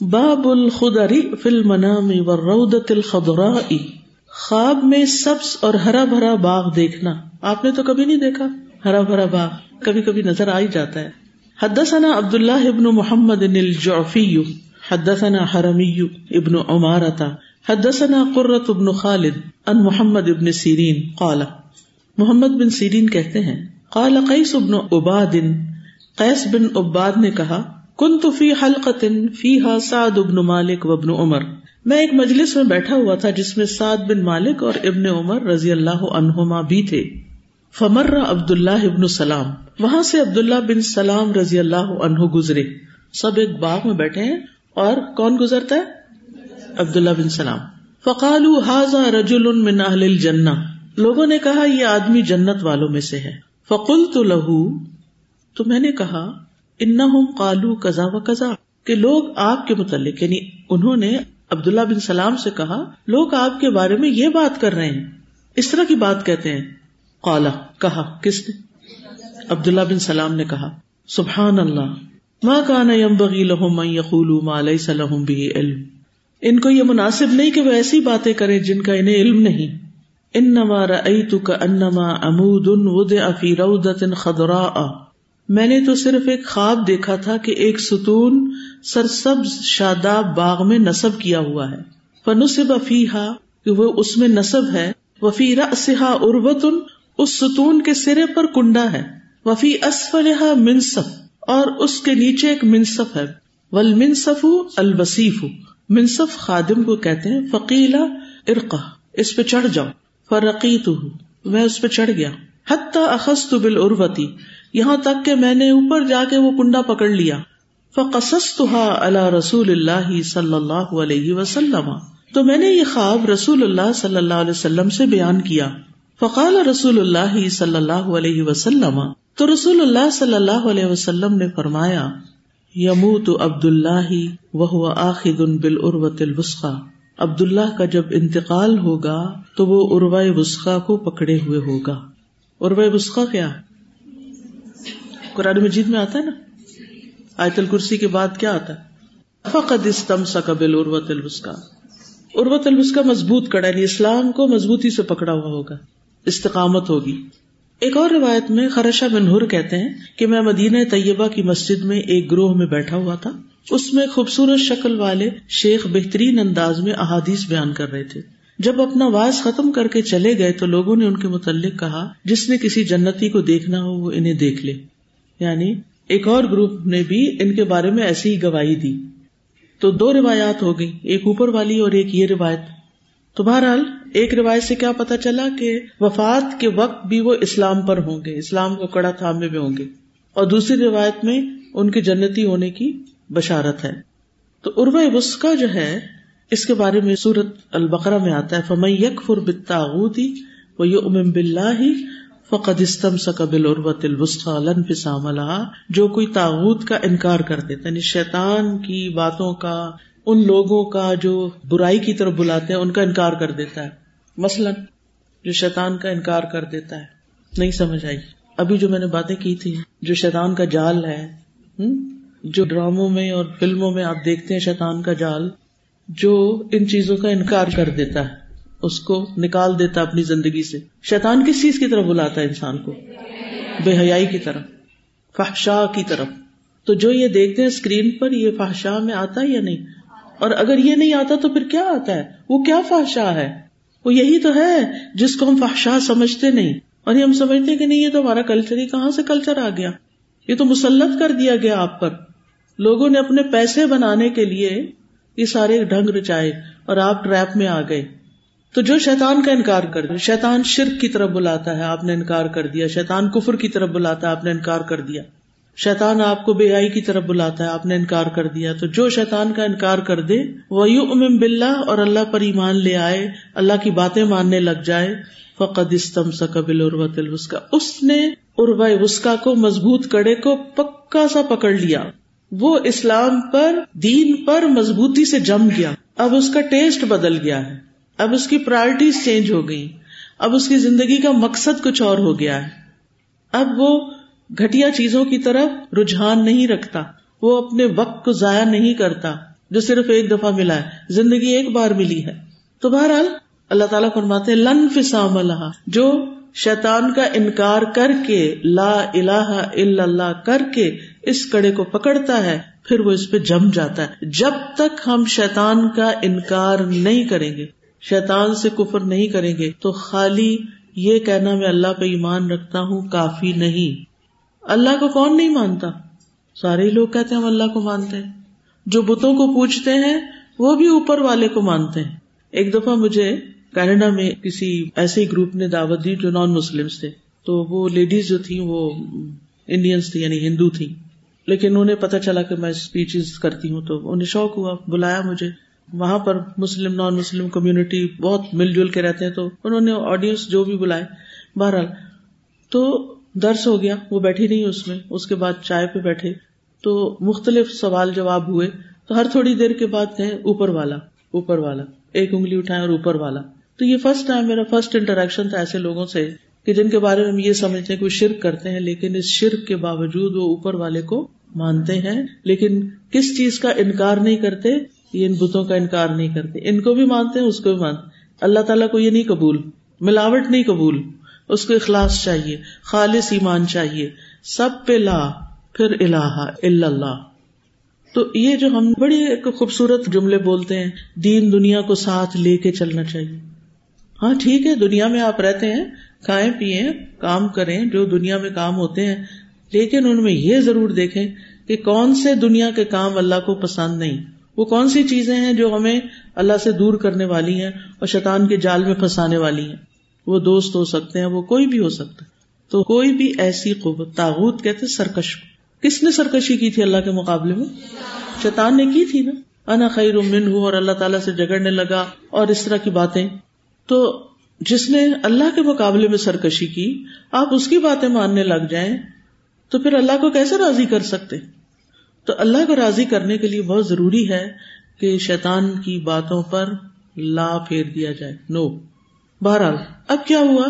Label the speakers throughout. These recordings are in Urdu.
Speaker 1: باب الخدری فل منام و خواب میں سبز اور ہرا بھرا باغ دیکھنا۔ آپ نے تو کبھی نہیں دیکھا؟ ہرا بھرا باغ۔ کبھی کبھی نظر آ ہی جاتا ہے۔ حدثنا عبد اللہ ابن محمد الجعفی۔ حدثنا حرمی ابن عمارتا حدثنا قرۃ ابن خالد۔ ان محمد ابن سیرین۔ قال۔ محمد بن سیرین کہتے ہیں، قال قیس ابن عباد۔ قیس بن عباد نے کہا کن تو فی حلقت فی ہا سعد ابن مالک و ابن عمر۔ میں ایک مجلس میں بیٹھا ہوا تھا جس میں سعد بن مالک اور ابن عمر رضی اللہ عنہما بھی تھے۔ فمر عبد اللہ ابن سلام۔ وہاں سے عبد اللہ بن سلام رضی اللہ عنہ گزرے۔ سب ایک باغ میں بیٹھے ہیں اور کون گزرتا ہے؟ عبد اللہ بن سلام۔ فقال رجول من اہل الجنہ۔ لوگوں نے کہا، یہ آدمی جنت والوں میں سے ہے۔ فقل تو لہو۔ تو میں نے کہا ان کالو کزا و کزا کہ لوگ آپ کے متعلق یعنی انہوں نے عبداللہ بن سلام سے کہا، لوگ آپ کے بارے میں یہ بات کر رہے ہیں، اس طرح کی بات کہتے ہیں۔ کالا کہا، کس نے؟ عبداللہ بن سلام نے کہا، سبحان اللہ ماں کا نیم بغی لہم یقول لہم بھی علم۔ ان کو یہ مناسب نہیں کہ وہ ایسی باتیں کرے جن کا انہیں علم نہیں۔ ان نما ریت انما امود ان ود افی رودت خدرا میں نے تو صرف ایک خواب دیکھا تھا کہ ایک ستون سرسبز شاداب باغ میں نصب کیا ہوا ہے۔ فنصب افیحا کہ وہ اس میں نصب ہے۔ وفی رسحا اروتن اس ستون کے سرے پر کنڈا ہے۔ وفی اسفلحا منصف، اور اس کے نیچے ایک منصف ہے۔ ول منصف الوسیف منصف خادم کو کہتے ہیں۔ فقیلا ارقا اس پہ چڑھ جاؤ۔ فرقی تو میں اس پہ چڑھ گیا۔ حتیٰ اخست بال اروتی یہاں تک کہ میں نے اوپر جا کے وہ کنڈا پکڑ لیا۔ فقص اللہ رسول اللہ صلی اللہ علیہ وسلم۔ تو میں نے یہ خواب رسول اللہ صلی اللہ علیہ وسلم سے بیان کیا۔ فقال رسول اللہ صلی اللہ علیہ وسلم۔ تو رسول اللہ صلی اللہ علیہ وسلم نے فرمایا یمو تو عبد اللہ وہ آخد بال اروت الوسخا۔ عبد اللہ کا جب انتقال ہوگا، تو وہ اروا وسخا کو پکڑے ہوئے ہوگا۔ اروا وسخا کیا؟ قرآن مجید میں آتا ہے نا؟ آیت الکرسی کے بعد کیا آتا ہے؟ فقد استم سا قبل اروت الوسکا اروت الوسکا مضبوط کڑا یعنی اسلام کو مضبوطی سے پکڑا ہوا ہوگا، استقامت ہوگی۔ ایک اور روایت میں خرشہ بنہر کہتے ہیں کہ میں مدینہ طیبہ کی مسجد میں ایک گروہ میں بیٹھا ہوا تھا۔ اس میں خوبصورت شکل والے شیخ بہترین انداز میں احادیث بیان کر رہے تھے۔ جب اپنا واس ختم کر کے چلے گئے تو لوگوں نے ان کے متعلق کہا، جس نے کسی جنتی کو دیکھنا ہو وہ انہیں دیکھ لے۔ یعنی ایک اور گروپ نے بھی ان کے بارے میں ایسی ہی گواہی دی۔ تو دو روایات ہو گئی ایک اوپر والی اور ایک یہ روایت۔ تو بہرحال، ایک روایت سے کیا پتا چلا کہ وفات کے وقت بھی وہ اسلام پر ہوں گے، اسلام کو کڑا تھامے میں ہوں گے۔ اور دوسری روایت میں ان کے جنتی ہونے کی بشارت ہے۔ تو اروا وسکا جو ہے، اس کے بارے میں سورت البقرا میں آتا ہے فم یک فر بتاغی وہ یو ام بلّہ فقد استم سقبل اروت الوسخا فسام جو کوئی تاغت کا انکار کر دیتا یعنی شیطان کی باتوں کا، ان لوگوں کا جو برائی کی طرف بلاتے ہیں، ان کا انکار کر دیتا ہے۔ مثلاً، جو شیطان کا انکار کر دیتا ہے۔ نہیں سمجھ آئی۔ ابھی جو میں نے باتیں کی تھی جو شیطان کا جال ہے جو ڈراموں میں اور فلموں میں آپ دیکھتے ہیں شیطان کا جال، جو ان چیزوں کا انکار کر دیتا ہے۔ اس کو نکال دیتا اپنی زندگی سے۔ شیطان کس چیز کی طرف بلاتا ہے انسان کو؟ بے حیائی کی طرف فحشا کی طرف۔ تو جو یہ دیکھتے ہیں اسکرین پر، یہ فحشا میں آتا ہے یا نہیں؟ اور اگر یہ نہیں آتا تو پھر کیا آتا ہے؟ وہ کیا فحشا ہے؟ وہ یہی تو ہے جس کو ہم فحشا سمجھتے نہیں۔ اور یہ ہم سمجھتے کہ نہیں، یہ تو ہمارا کلچر ہی کہاں سے کلچر آ گیا؟ یہ تو مسلط کر دیا گیا آپ پر۔ لوگوں نے اپنے پیسے بنانے کے لیے یہ سارے ڈھنگ رچائے اور آپ ٹریپ میں آ گئے۔ تو جو شیطان کا انکار کر دیا، شیطان شرک کی طرف بلاتا ہے، آپ نے انکار کر دیا، شیطان کفر کی طرف بلاتا ہے، آپ نے انکار کر دیا۔ شیطان آپ کو بے آئی کی طرف بلاتا ہے، آپ نے انکار کر دیا۔ تو جو شیطان کا انکار کر دے، وہ یو ام بلّہ اور اللہ پر ایمان لے آئے، اللہ کی باتیں ماننے لگ جائے۔ فقد استم سکبل اروت الوسکا اس نے اروا وسکا کو، مضبوط کڑے کو پکا سا پکڑ لیا۔ وہ اسلام پر، دین پر مضبوطی سے جم گیا۔ اب اس کا ٹیسٹ بدل گیا ہے۔ اب اس کی پرائرٹیز چینج ہو گئی اب اس کی زندگی کا مقصد کچھ اور ہو گیا ہے۔ اب وہ گٹیا چیزوں کی طرف رجحان نہیں رکھتا۔ وہ اپنے وقت کو ضائع نہیں کرتا، جو صرف ایک دفعہ ملا ہے۔ زندگی ایک بار ملی ہے۔ تو بہرحال اللہ تعالیٰ فرماتے لن فسام اللہ جو شیطان کا انکار کر کے لا الہ الا اللہ کر کے اس کڑے کو پکڑتا ہے، پھر وہ اس پہ جم جاتا ہے۔ جب تک ہم شیطان کا انکار نہیں کریں گے شیطان سے کفر نہیں کریں گے۔ تو خالی یہ کہنا میں اللہ پہ ایمان رکھتا ہوں، کافی نہیں۔ اللہ کو کون نہیں مانتا؟ سارے لوگ کہتے ہیں ہم اللہ کو مانتے ہیں۔ جو بتوں کو پوچھتے ہیں، وہ بھی اوپر والے کو مانتے ہیں۔ ایک دفعہ مجھے کینیڈا میں کسی ایسے گروپ نے دعوت دی جو نان مسلم تھے۔ تو وہ لیڈیز جو تھی وہ انڈینس تھی یعنی ہندو تھی لیکن انہیں پتا چلا کہ میں اسپیچ کرتی ہوں، تو انہیں شوق ہوا، بلایا مجھے۔ وہاں پر مسلم نان مسلم کمیونٹی بہت مل جل کے رہتے ہیں، تو انہوں نے آڈینس جو بھی بلائے، بہرحال تو درس ہو گیا، وہ بیٹھی نہیں اس میں، اس کے بعد چائے پہ بیٹھے، تو مختلف سوال جواب ہوئے، تو ہر تھوڑی دیر کے بعد کہیں اوپر والا اوپر والا، ایک انگلی اٹھائے اور اوپر والا۔ تو یہ فرسٹ ٹائم میرا فرسٹ انٹریکشن تھا ایسے لوگوں سے کہ جن کے بارے میں ہم یہ سمجھتے ہیں کہ وہ شرک کرتے ہیں، لیکن اس شرک کے باوجود وہ اوپر والے کو مانتے ہیں، لیکن کس چیز کا انکار نہیں کرتے یہ ان بتوں کا انکار نہیں کرتے۔ ان کو بھی مانتے ہیں، اس کو بھی مانتے اللہ تعالیٰ کو یہ نہیں قبول۔ ملاوٹ نہیں قبول۔ اس کو اخلاص چاہیے۔ خالص ایمان چاہیے۔ سب پہ لا، پھر اللہ اللہ۔ تو یہ جو ہم بڑی ایک خوبصورت جملے بولتے ہیں، دین دنیا کو ساتھ لے کے چلنا چاہیے۔ ہاں ٹھیک ہے، دنیا میں آپ رہتے ہیں، کھائیں، پیئیں، کام کریں، جو دنیا میں کام ہوتے ہیں۔ لیکن ان میں یہ ضرور دیکھیں کہ کون سے دنیا کے کام اللہ کو پسند نہیں۔ وہ کون سی چیزیں ہیں جو ہمیں اللہ سے دور کرنے والی ہیں اور شیطان کے جال میں پھنسانے والی ہیں؟ وہ دوست ہو سکتے ہیں، وہ کوئی بھی ہو سکتا ہے۔ تو کوئی بھی ایسی قوت تاغت کہتے سرکش کس نے سرکشی کی تھی اللہ کے مقابلے میں؟ شیطان نے کی تھی نا۔ انا خیر من ہوں اور اللہ تعالیٰ سے جگڑنے لگا، اور اس طرح کی باتیں۔ تو جس نے اللہ کے مقابلے میں سرکشی کی، آپ اس کی باتیں ماننے لگ جائیں، تو پھر اللہ کو کیسے راضی کر سکتے؟ تو اللہ کو راضی کرنے کے لیے بہت ضروری ہے کہ شیطان کی باتوں پر لا پھیر دیا جائے۔ نو بہرحال، اب کیا ہوا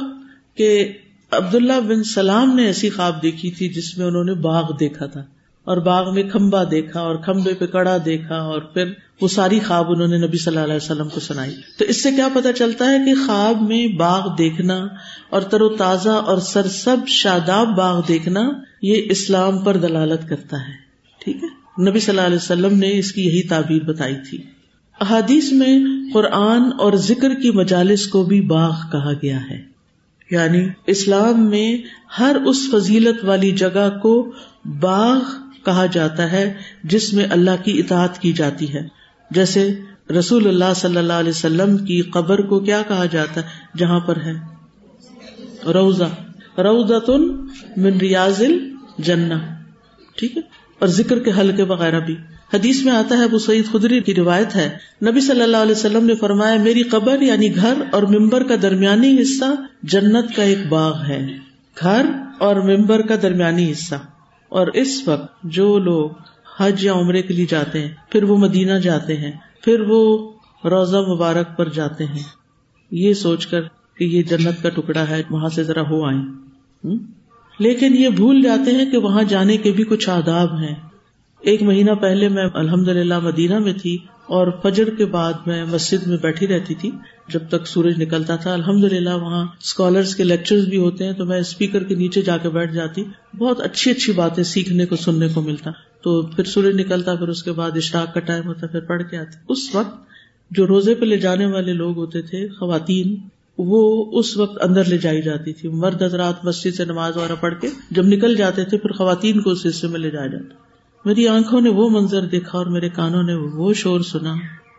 Speaker 1: کہ عبداللہ بن سلام نے ایسی خواب دیکھی تھی جس میں انہوں نے باغ دیکھا تھا اور باغ میں کھمبا دیکھا اور کھمبے پہ کڑا دیکھا اور پھر وہ ساری خواب انہوں نے نبی صلی اللہ علیہ وسلم کو سنائی۔ تو اس سے کیا پتا چلتا ہے کہ خواب میں باغ دیکھنا اور تر و تازہ اور سرسب شاداب باغ دیکھنا یہ اسلام پر دلالت کرتا ہے۔ ٹھیک ہے۔ نبی صلی اللہ علیہ وسلم نے اس کی یہی تعبیر بتائی تھی۔ احادیث میں قرآن اور ذکر کی مجالس کو بھی باغ کہا گیا ہے۔ یعنی اسلام میں ہر اس فضیلت والی جگہ کو باغ کہا جاتا ہے جس میں اللہ کی اطاعت کی جاتی ہے۔ جیسے رسول اللہ صلی اللہ علیہ وسلم کی قبر کو کیا کہا جاتا ہے؟ جہاں پر ہے۔ روزہ روزہ تن من ریاض جنا ٹھیک ہے۔ اور ذکر کے حلقے وغیرہ بھی۔ حدیث میں آتا ہے، ابو سعید خدری کی روایت ہے، نبی صلی اللہ علیہ وسلم نے فرمایا، میری قبر یعنی گھر اور ممبر کا درمیانی حصہ جنت کا ایک باغ ہے۔ گھر اور ممبر کا درمیانی حصہ۔ اور اس وقت جو لوگ حج یا عمرے کے لیے جاتے ہیں، پھر وہ مدینہ جاتے ہیں، پھر وہ روزہ مبارک پر جاتے ہیں۔ یہ سوچ کر کہ یہ جنت کا ٹکڑا ہے، وہاں سے ذرا ہو آئے لیکن یہ بھول جاتے ہیں کہ وہاں جانے کے بھی کچھ آداب ہیں۔ ایک مہینہ پہلے میں الحمد للہ مدینہ میں تھی اور فجر کے بعد میں مسجد میں بیٹھی رہتی تھی۔ جب تک سورج نکلتا تھا الحمد للہ وہاں اسکالرس کے لیکچر بھی ہوتے ہیں تو میں اسپیکر کے نیچے جا کے بیٹھ جاتی۔ بہت اچھی اچھی باتیں سیکھنے کو، سننے کو ملتا۔ تو پھر سورج نکلتا، پھر اس کے بعد اشراق کا ٹائم ہوتا، پھر پڑھ کے آتے۔ اس وقت جو روزے پہ لے جانے والے لوگ ہوتے تھے، خواتین وہ اس وقت اندر لے جائی جاتی تھی۔ مرد حضرات مسجد سے نماز وغیرہ پڑھ کے جب نکل جاتے تھے، پھر خواتین کو اس حصے میں لے جایا جاتا۔ میری آنکھوں نے وہ منظر دیکھا اور میرے کانوں نے وہ شور سنا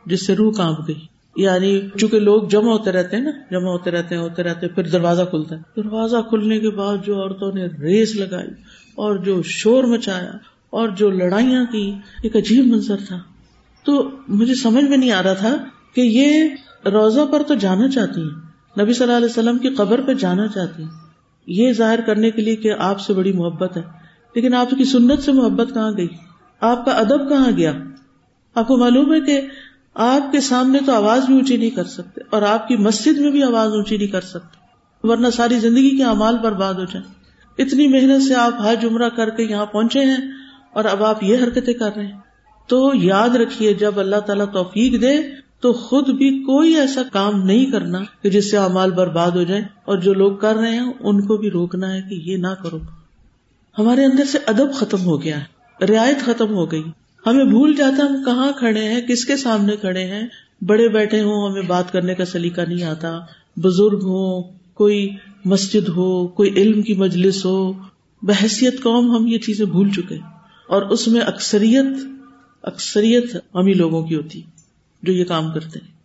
Speaker 1: جس سے روح کانپ گئی۔ یعنی چونکہ لوگ جمع ہوتے رہتے ہیں نا، جمع ہوتے رہتے ہیں، ہوتے رہتے پھر دروازہ کھلتا ہے۔ دروازہ کھلنے کے بعد جو عورتوں نے ریس لگائی اور جو شور مچایا اور جو لڑائیاں کی، ایک عجیب منظر تھا۔ تو مجھے سمجھ میں نہیں آ رہا تھا کہ یہ روزہ پر تو جانا چاہتی ہیں۔ نبی صلی اللہ علیہ وسلم کی قبر پہ جانا چاہتی ہیں۔ یہ ظاہر کرنے کے لیے کہ آپ سے بڑی محبت ہے۔ لیکن آپ کی سنت سے محبت کہاں گئی؟ آپ کا ادب کہاں گیا؟ آپ کو معلوم ہے کہ آپ کے سامنے تو آواز بھی اونچی نہیں کر سکتے اور آپ کی مسجد میں بھی آواز اونچی نہیں کر سکتے۔ ورنہ ساری زندگی کے امال برباد ہو جائیں۔ اتنی محنت سے آپ حج عمرہ کر کے یہاں پہنچے ہیں اور اب آپ یہ حرکتیں کر رہے ہیں۔ تو یاد رکھیے، جب اللہ تعالیٰ توفیق دے تو خود بھی کوئی ایسا کام نہیں کرنا کہ جس سے امال برباد ہو جائے اور جو لوگ کر رہے ہیں ان کو بھی روکنا ہے کہ یہ نہ کرو۔ ہمارے اندر سے ادب ختم ہو گیا ہے، رعایت ختم ہو گئی۔ ہمیں بھول جاتا ہم کہاں کھڑے ہیں، کس کے سامنے کھڑے ہیں۔ بڑے بیٹھے ہوں، ہمیں بات کرنے کا سلیقہ نہیں آتا۔ بزرگ ہو کوئی مسجد ہو، کوئی علم کی مجلس ہو۔ بحثیت قوم ہم یہ چیزیں بھول چکے۔ اور اس میں اکثریت اکثریت ہم لوگوں کی ہوتی۔ جو یہ کام کرتے ہیں۔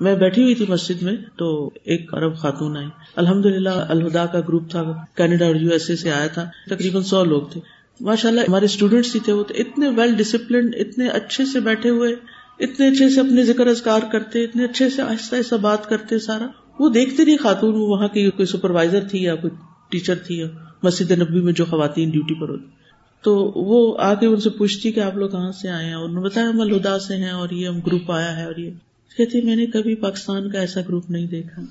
Speaker 1: میں بیٹھی ہوئی تھی مسجد میں تو ایک عرب خاتون آئی الحمد للہ الہدا کا گروپ تھا، کینیڈا اور یو ایس اے سے آیا تھا۔ تقریباً سو لوگ تھے۔ ماشاء اللہ ہمارے اسٹوڈینٹس ہی تھے وہ تو اتنے ویل ڈسپلنڈ اتنے اچھے سے بیٹھے ہوئے، اتنے اچھے سے اپنے ذکر اذکار کرتے، اتنے اچھے سے آہستہ آہستہ بات کرتے سارا۔ وہ دیکھتے نہیں خاتون، وہ وہاں کی کوئی سپروائزر تھی یا کوئی ٹیچر تھی یا مسجد نبی میں جو خواتین ڈیوٹی پر ہوتی۔ تو وہ آ کے ان سے پوچھتی کہ آپ لوگ کہاں سے آئے ہیں؟ انہوں نے بتایا ہم الدا سے ہیں اور یہ ہم گروپ آیا ہے اور یہ۔ کہتی میں نے کبھی پاکستان کا ایسا گروپ نہیں دیکھا۔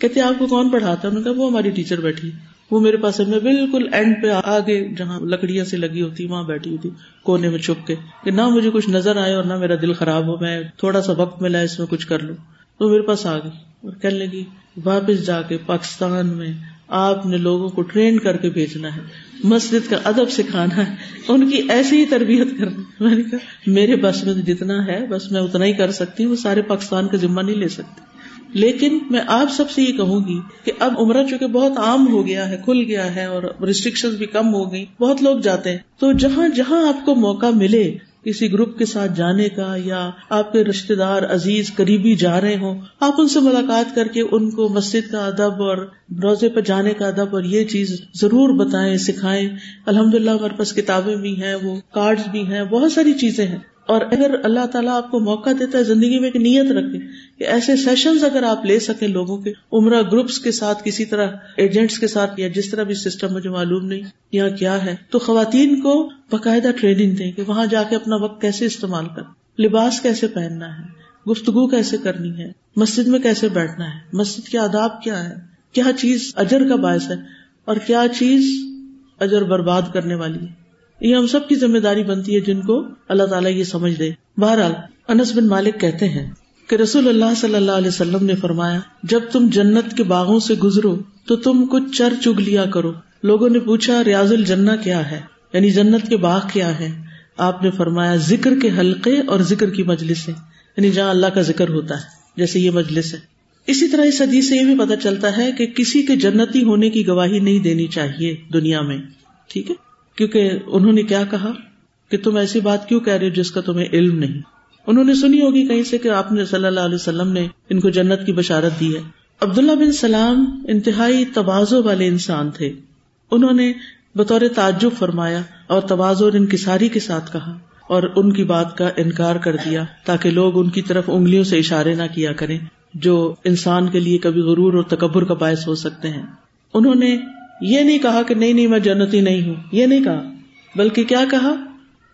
Speaker 1: کہتے آپ کو کون پڑھاتا انہوں نے کہا وہ ہماری ٹیچر بیٹھی۔ وہ میرے پاس میں بالکل اینڈ پہ آگے جہاں لکڑیاں سے لگی ہوتی، وہاں بیٹھی ہوئی تھی کونے میں چھپ کے۔ کہ نہ مجھے کچھ نظر آئے اور نہ میرا دل خراب ہو، میں تھوڑا سا وقت ملا، اس میں کچھ کر لوں۔ تو میرے پاس آ گئی اور کہنے لگی، واپس جا کے پاکستان میں آپ نے لوگوں کو ٹرین کر کے بھیجنا ہے۔ مسجد کا ادب سکھانا ہے، ان کی ایسی ہی تربیت کرنا میں نے کہا، میرے بس میں جتنا ہے، بس میں اتنا ہی کر سکتی ہوں وہ سارے پاکستان کا ذمہ نہیں لے سکتی۔ لیکن میں آپ سب سے یہ کہوں گی کہ اب عمرہ چونکہ بہت عام ہو گیا ہے، کھل گیا ہے اور ریسٹرکشن بھی کم ہو گئی بہت لوگ جاتے ہیں۔ تو جہاں جہاں آپ کو موقع ملے کسی گروپ کے ساتھ جانے کا یا آپ کے رشتے دار عزیز قریبی جا رہے ہوں، آپ ان سے ملاقات کر کے ان کو مسجد کا ادب اور روزے پہ جانے کا ادب اور یہ چیز ضرور بتائیں، سکھائیں۔ الحمد للہ ہمارے پاس کتابیں بھی ہیں، وہ کارڈ بھی ہیں، بہت ساری چیزیں ہیں۔ اور اگر اللہ تعالیٰ آپ کو موقع دیتا ہے، زندگی میں ایک نیت رکھے۔ کہ ایسے سیشن اگر آپ لے سکیں لوگوں کے، عمرہ گروپس کے ساتھ کسی طرح ایجنٹس کے ساتھ یا جس طرح بھی سسٹم مجھے معلوم نہیں یا کیا ہے۔ تو خواتین کو باقاعدہ ٹریننگ دیں کہ وہاں جا کے اپنا وقت کیسے استعمال کر لباس کیسے پہننا ہے؟ گفتگو کیسے کرنی ہے؟ مسجد میں کیسے بیٹھنا ہے؟ مسجد کے آداب کیا ہے کیا چیز اجر کا باعث ہے؟ اور کیا چیز اجر برباد کرنے والی ہے؟ یہ ہم سب کی ذمہ داری بنتی ہے جن کو اللہ تعالیٰ یہ سمجھ دے۔ بہرحال، انس بن مالک کہتے ہیں کہ رسول اللہ صلی اللہ علیہ وسلم نے فرمایا، جب تم جنت کے باغوں سے گزرو، تو تم کچھ چر چگ لیا کرو۔ لوگوں نے پوچھا، ریاض الجنہ کیا ہے؟ یعنی جنت کے باغ کیا ہے آپ نے فرمایا، ذکر کے حلقے اور ذکر کی مجلس یعنی جہاں اللہ کا ذکر ہوتا ہے، جیسے یہ مجلس ہے۔ اسی طرح اس حدیث سے یہ بھی پتا چلتا ہے کہ کسی کے جنتی ہونے کی گواہی نہیں دینی چاہیے دنیا میں۔ ٹھیک ہے؟ کیونکہ انہوں نے کیا کہا؟ کہ تم ایسی بات کیوں کہہ رہے ہو جس کا تمہیں علم نہیں؟ انہوں نے سنی ہوگی کہیں سے کہ آپ نے صلی اللہ علیہ وسلم نے ان کو جنت کی بشارت دی ہے۔ عبداللہ بن سلام انتہائی توازو والے انسان تھے۔ انہوں نے بطور تعجب فرمایا اور توازو اور انکساری کے ساتھ کہا اور ان کی بات کا انکار کر دیا تاکہ لوگ ان کی طرف انگلیوں سے اشارے نہ کیا کریں، جو انسان کے لیے کبھی غرور اور تکبر کا باعث ہو سکتے ہیں۔ انہوں نے یہ نہیں کہا کہ نہیں نہیں، میں جنتی نہیں ہوں۔ یہ نہیں کہا، بلکہ کیا کہا؟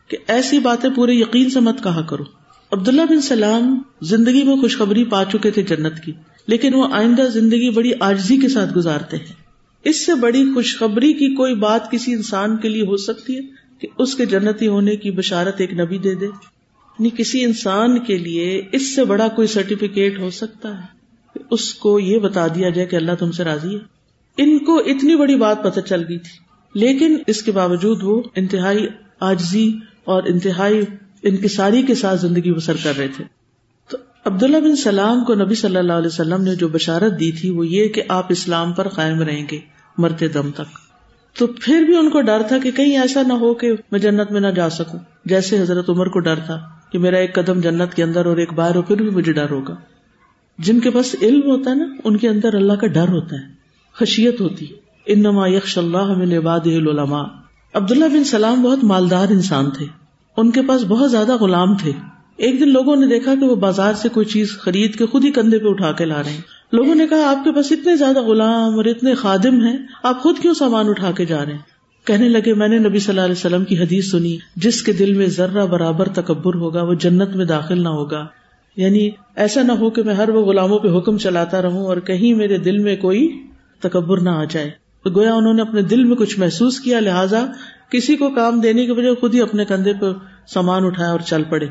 Speaker 1: کہ ایسی باتیں پورے یقین سے مت کہا کرو۔ عبداللہ بن سلام زندگی میں خوشخبری پا چکے تھے جنت کی، لیکن وہ آئندہ زندگی بڑی آجزی کے ساتھ گزارتے ہیں۔ اس سے بڑی خوشخبری کی کوئی بات کسی انسان کے لیے ہو سکتی ہے کہ اس کے جنتی ہونے کی بشارت ایک نبی دے دے۔ یعنی کسی انسان کے لیے اس سے بڑا کوئی سرٹیفکیٹ ہو سکتا ہے۔ اس کو یہ بتا دیا جائے کہ اللہ تم سے راضی ہے۔ ان کو اتنی بڑی بات پتہ چل گئی تھی، لیکن اس کے باوجود وہ انتہائی آجزی اور انتہائی انکساری کے ساتھ زندگی بسر کر رہے تھے۔ تو عبداللہ بن سلام کو نبی صلی اللہ علیہ وسلم نے جو بشارت دی تھی وہ یہ کہ آپ اسلام پر قائم رہیں گے مرتے دم تک۔ تو پھر بھی ان کو ڈر تھا کہ کہیں ایسا نہ ہو کہ میں جنت میں نہ جا سکوں۔ جیسے حضرت عمر کو ڈر تھا کہ میرا ایک قدم جنت کے اندر اور ایک باہر ہو پھر بھی مجھے ڈر ہوگا۔ جن کے پاس علم ہوتا ہے نا، ان کے اندر اللہ کا ڈر ہوتا ہے، خشیت ہوتی انما یکش اللہ من عباد العلماء۔ عبداللہ بن سلام بہت مالدار انسان تھے۔ ان کے پاس بہت زیادہ غلام تھے۔ ایک دن لوگوں نے دیکھا کہ وہ بازار سے کوئی چیز خرید کے خود ہی کندھے پہ اٹھا کے لا رہے ہیں۔ لوگوں نے کہا، آپ کے پاس اتنے زیادہ غلام اور اتنے خادم ہیں، آپ خود کیوں سامان اٹھا کے جا رہے ہیں؟ کہنے لگے، میں نے نبی صلی اللہ علیہ وسلم کی حدیث سنی، جس کے دل میں ذرہ برابر تکبر ہوگا، وہ جنت میں داخل نہ ہوگا۔ یعنی ایسا نہ ہو کہ میں ہر وہ غلاموں پہ حکم چلاتا رہوں اور کہیں میرے دل میں کوئی تکبر نہ آ جائے۔ گویا انہوں نے اپنے دل میں کچھ محسوس کیا، لہٰذا کسی کو کام دینے کے بجائے خود ہی اپنے کندھے پہ سامان اٹھایا اور چل پڑے۔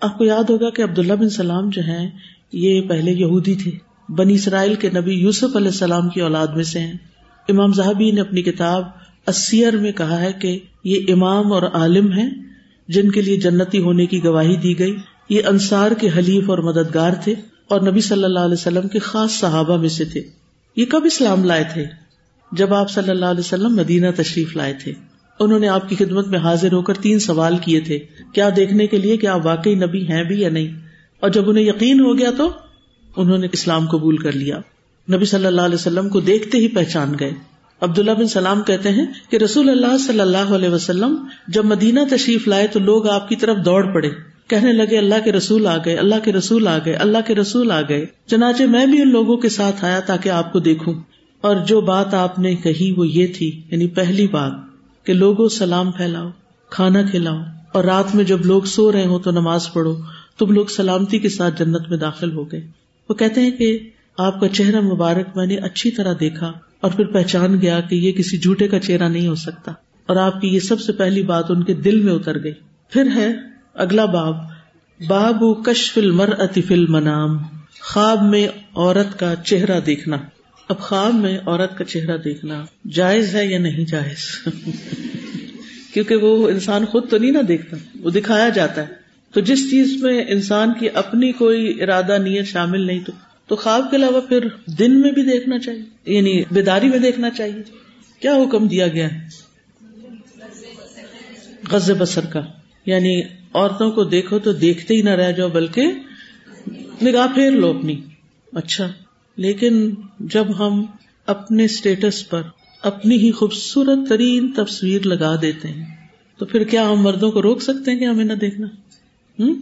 Speaker 1: آپ کو یاد ہوگا کہ عبداللہ بن سلام جو ہیں، یہ پہلے یہودی تھے۔ بنی اسرائیل کے نبی یوسف علیہ السلام کی اولاد میں سے ہیں۔ امام صاحبی نے اپنی کتاب اسیر میں کہا ہے کہ یہ امام اور عالم ہیں، جن کے لیے جنتی ہونے کی گواہی دی گئی۔ یہ انصار کے حلیف اور مددگار تھے اور نبی صلی اللہ علیہ وسلم کے خاص صحابہ میں سے تھے۔ یہ کب اسلام لائے تھے؟ جب آپ صلی اللہ علیہ وسلم مدینہ تشریف لائے تھے۔ انہوں نے آپ کی خدمت میں حاضر ہو کر تین سوال کیے تھے۔ کیا دیکھنے کے لیے کہ آپ واقعی نبی ہیں بھی یا نہیں؟ اور جب انہیں یقین ہو گیا تو انہوں نے اسلام قبول کر لیا۔ نبی صلی اللہ علیہ وسلم کو دیکھتے ہی پہچان گئے۔ عبداللہ بن سلام کہتے ہیں کہ رسول اللہ صلی اللہ علیہ وسلم جب مدینہ تشریف لائے تو لوگ آپ کی طرف دوڑ پڑے۔ کہنے لگے، اللہ کے رسول آ گئے، اللہ کے رسول آ گئے، اللہ کے رسول آ گئے۔ چنانچہ میں بھی ان لوگوں کے ساتھ آیا تاکہ آپ کو دیکھوں۔ اور جو بات آپ نے کہی وہ یہ تھی یعنی پہلی بات، کہ لوگوں سلام پھیلاؤ، کھانا کھلاؤ، اور رات میں جب لوگ سو رہے ہو تو نماز پڑھو تم لوگ سلامتی کے ساتھ جنت میں داخل ہو گئے۔ وہ کہتے ہیں کہ آپ کا چہرہ مبارک میں نے اچھی طرح دیکھا، اور پھر پہچان گیا کہ یہ کسی جھوٹے کا چہرہ نہیں ہو سکتا۔ اور آپ کی یہ سب سے پہلی بات ان کے دل میں اتر گئی۔ پھر ہے اگلا باب باب کشف المر اطفل منام خواب میں عورت کا چہرہ دیکھنا۔ اب خواب میں عورت کا چہرہ دیکھنا جائز ہے یا نہیں جائز؟ کیونکہ وہ انسان خود تو نہیں نا دیکھتا، وہ دکھایا جاتا ہے۔ تو جس چیز میں انسان کی اپنی کوئی ارادہ، نیت شامل نہیں، تو تو خواب کے علاوہ پھر دن میں بھی دیکھنا چاہیے یعنی بیداری میں دیکھنا چاہیے۔ کیا حکم دیا گیا ہے؟ غز بسر کا۔ یعنی عورتوں کو دیکھو تو دیکھتے ہی نہ رہ جاؤ، بلکہ نگاہ پھیر لو اپنی۔ اچھا۔ لیکن جب ہم اپنے اسٹیٹس پر اپنی ہی خوبصورت ترین تصویر لگا دیتے ہیں، تو پھر کیا ہم مردوں کو روک سکتے ہیں کہ ہمیں نہ دیکھنا؟ ہوں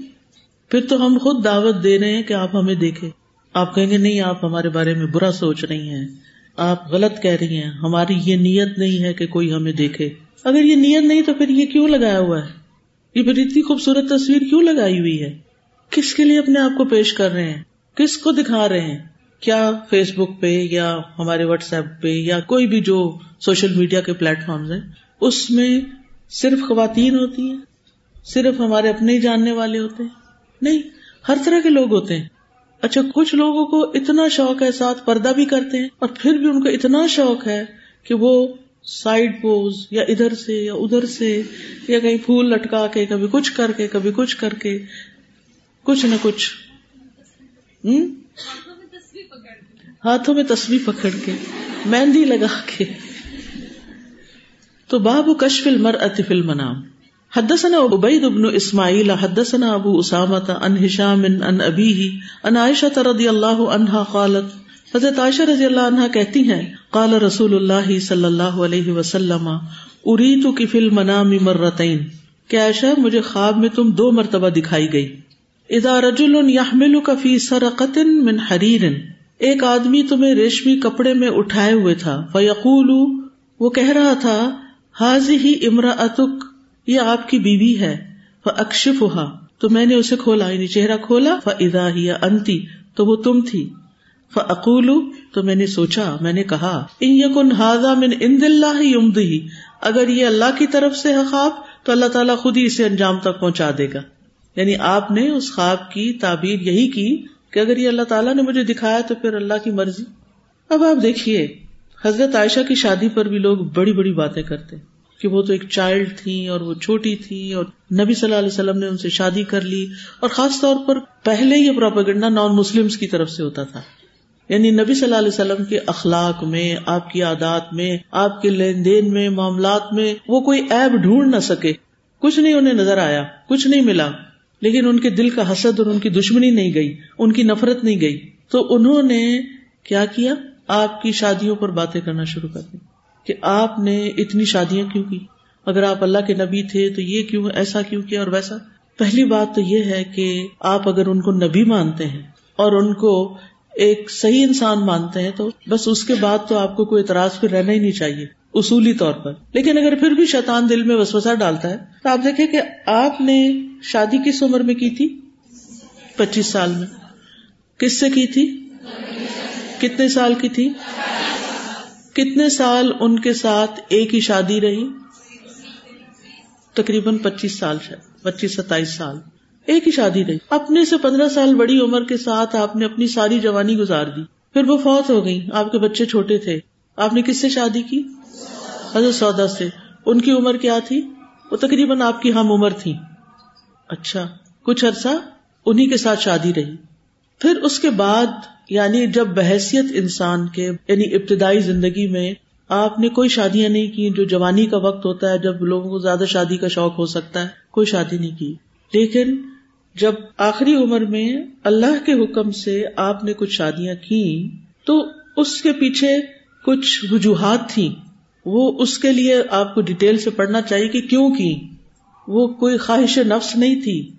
Speaker 1: پھر تو ہم خود دعوت دے رہے ہیں کہ آپ ہمیں دیکھے آپ کہیں گے، نہیں، آپ ہمارے بارے میں برا سوچ رہی ہیں۔ آپ غلط کہہ رہی ہیں۔ ہماری یہ نیت نہیں ہے کہ کوئی ہمیں دیکھے۔ اگر یہ نیت نہیں تو پھر یہ کیوں لگایا ہوا ہے؟ یہ پھر اتنی خوبصورت تصویر کیوں لگائی ہوئی ہے؟ کس کے لیے اپنے آپ کو پیش کر رہے ہیں؟ کس کو دکھا رہے ہیں؟ کیا فیس بک پہ یا ہمارے واٹس ایپ پہ یا کوئی بھی جو سوشل میڈیا کے پلیٹ فارم ہیں، اس میں صرف خواتین ہوتی ہیں؟ صرف ہمارے اپنے ہی جاننے والے ہوتے ہیں؟ نہیں، ہر طرح کے لوگ ہوتے ہیں۔ اچھا کچھ لوگوں کو اتنا شوق ہے ساتھ پردہ بھی کرتے ہیں اور پھر بھی ان کو اتنا شوق ہے کہ وہ سائڈ پوز یا ادھر سے یا ادھر سے یا کہیں پھول لٹکا کے، کبھی کچھ کر کے، کبھی کچھ کر کے، کچھ نہ کچھ۔ ہاتھوں میں تصویر پکڑ کے، مہندی لگا کے۔ تو باب کشف المر اطف المنام۔ حدثنا عبید ابن اسماعیل، حدثنا ابو اسامت ان ہشام ان ابی ان عائشہ رضی اللہ عنہا قالت۔ حضرت عائشہ رضی اللہ عنہ کہتی ہیں، قال رسول اللہ صلی اللہ علیہ وسلم اریتو کی فل منام مرتین۔ کہ عائشہ، مجھے خواب میں تم دو مرتبہ دکھائی گئی۔ اذا رجل يحملك في سرقه من حرير ایک آدمی تمہیں ریشمی کپڑے میں اٹھائے ہوئے تھا۔ فیقول وہ کہہ رہا تھا حاضی ہی امراطک یہ آپ کی بیوی ہے۔ اکشف ہوا تو میں نے اسے کھولا یعنی چہرہ کھولا۔ فضا ہی انتی، تو وہ تم تھی۔ فعقول تو میں نے سوچا، میں نے کہا، ان یقن ہاضا من ان دلہ ہی اگر یہ اللہ کی طرف سے ہے خواب، تو اللہ تعالیٰ خود ہی اسے انجام تک پہنچا دے گا۔ یعنی آپ نے اس خواب کی تعبیر یہی کی کہ اگر یہ اللہ تعالیٰ نے مجھے دکھایا تو پھر اللہ کی مرضی۔ اب آپ دیکھیے، حضرت عائشہ کی شادی پر بھی لوگ بڑی بڑی باتیں کرتے کہ وہ تو ایک چائلڈ تھی اور وہ چھوٹی تھی اور نبی صلی اللہ علیہ وسلم نے ان سے شادی کر لی اور خاص طور پر پہلے یہ پروپیگنڈا نان مسلم کی طرف سے ہوتا تھا۔ یعنی نبی صلی اللہ علیہ وسلم کے اخلاق میں، آپ کی عادات میں، آپ کے لین دین میں، معاملات میں وہ کوئی ایب ڈھونڈ نہ سکے۔ کچھ نہیں انہیں نظر آیا، کچھ نہیں ملا۔ لیکن ان کے دل کا حسد اور ان کی دشمنی نہیں گئی، ان کی نفرت نہیں گئی۔ تو انہوں نے کیا کیا؟ آپ کی شادیوں پر باتیں کرنا شروع کر دی کہ آپ نے اتنی شادیاں کیوں کی؟ اگر آپ اللہ کے نبی تھے تو یہ کیوں، ایسا کیوں کیا اور ویسا؟ پہلی بات تو یہ ہے کہ آپ اگر ان کو نبی مانتے ہیں اور ان کو ایک صحیح انسان مانتے ہیں تو بس اس کے بعد تو آپ کو کوئی اعتراض پھر رہنا ہی نہیں چاہیے۔ اصولی طور پر۔ لیکن اگر پھر بھی شیطان دل میں وسوسہ ڈالتا ہے، تو آپ دیکھیں کہ آپ نے شادی کس عمر میں کی تھی؟ پچیس سال میں۔ کس سے کی تھی؟ کتنے سال کی تھی؟ کتنے سال ان کے ساتھ ایک ہی شادی رہی؟ تقریباً پچیس سال پچیس ستائیس سال۔ ایک ہی شادی رہی۔ اپنے سے پندرہ سال بڑی عمر کے ساتھ آپ نے اپنی ساری جوانی گزار دی۔ پھر وہ فوت ہو گئی آپ کے بچے چھوٹے تھے۔ آپ نے کس سے شادی کی؟ حضرت سودا سے، ان کی عمر کیا تھی؟ وہ تقریباً آپ کی ہم عمر تھی اچھا کچھ عرصہ انہیں کے ساتھ شادی رہی۔ پھر اس کے بعد یعنی جب بحثیت انسان کے یعنی ابتدائی زندگی میں آپ نے کوئی شادیاں نہیں کی، جو جوانی کا وقت ہوتا ہے، جب لوگوں کو زیادہ شادی کا شوق ہو سکتا ہے، کوئی شادی نہیں کی۔ لیکن جب آخری عمر میں اللہ کے حکم سے آپ نے کچھ شادیاں کی تو اس کے پیچھے کچھ وجوہات تھیں۔ وہ اس کے لیے آپ کو ڈیٹیل سے پڑھنا چاہیے کہ کیوں کی؟ وہ کوئی خواہش نفس نہیں تھی۔